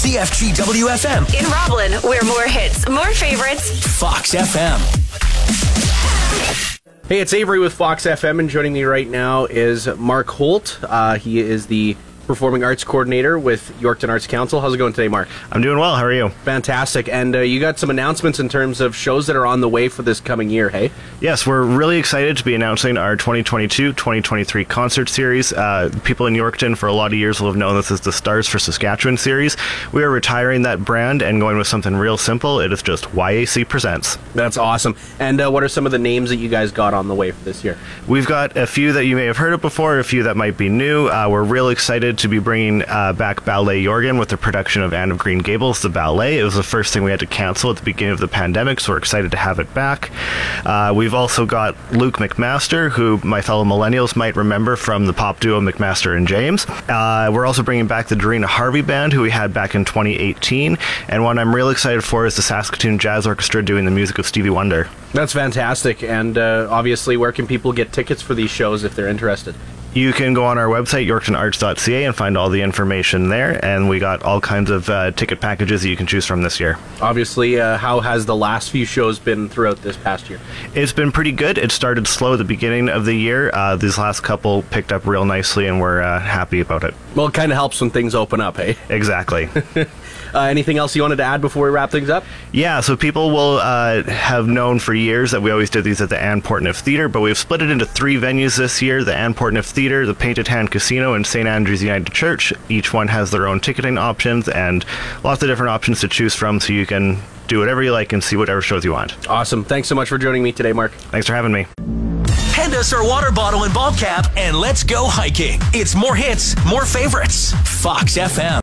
CFG WFM. In Roblin, we're more hits, more favorites. Fox FM. Hey, it's Avery with Fox FM, and joining me right now is Mark Holt. Uh, he is the Performing Arts Coordinator with Yorkton Arts Council. How's it going today, Mark? I'm doing well. How are you? Fantastic. And uh, you got some announcements in terms of shows that are on the way for this coming year, hey? Yes, we're really excited to be announcing our 2022 2023 concert series. Uh, people in Yorkton for a lot of years will have known this as the Stars for Saskatchewan series. We are retiring that brand and going with something real simple. It is just YAC Presents. That's awesome. And uh, what are some of the names that you guys got on the way for this year? We've got a few that you may have heard of before, a few that might be new. Uh, we're real excited to be bringing uh, back Ballet Jorgen with the production of Anne of Green Gables, the ballet. It was the first thing we had to cancel at the beginning of the pandemic, so we're excited to have it back. Uh, we've also got Luke McMaster, who my fellow millennials might remember from the pop duo McMaster and James. Uh, we're also bringing back the Dorina Harvey Band, who we had back in 2018. And one I'm really excited for is the Saskatoon Jazz Orchestra doing the music of Stevie Wonder. That's fantastic. And uh, obviously, where can people get tickets for these shows if they're interested? You can go on our website, yorktonarts.ca, and find all the information there. And we got all kinds of uh, ticket packages that you can choose from this year. Obviously, uh, how has the last few shows been throughout this past year? It's been pretty good. It started slow at the beginning of the year. Uh, these last couple picked up real nicely, and we're uh, happy about it. Well, it kind of helps when things open up, hey? Exactly. Uh, anything else you wanted to add before we wrap things up? Yeah, so people will uh, have known for years that we always did these at the Anne Portnuff Theatre, but we've split it into three venues this year the Ann Anne Portnuff Theatre, the Painted Hand Casino, and St. Andrew's United Church. Each one has their own ticketing options and lots of different options to choose from so you can do whatever you like and see whatever shows you want. Awesome. Thanks so much for joining me today, Mark. Thanks for having me. Hand us our water bottle and ball cap and let's go hiking. It's more hits, more favorites. Fox FM.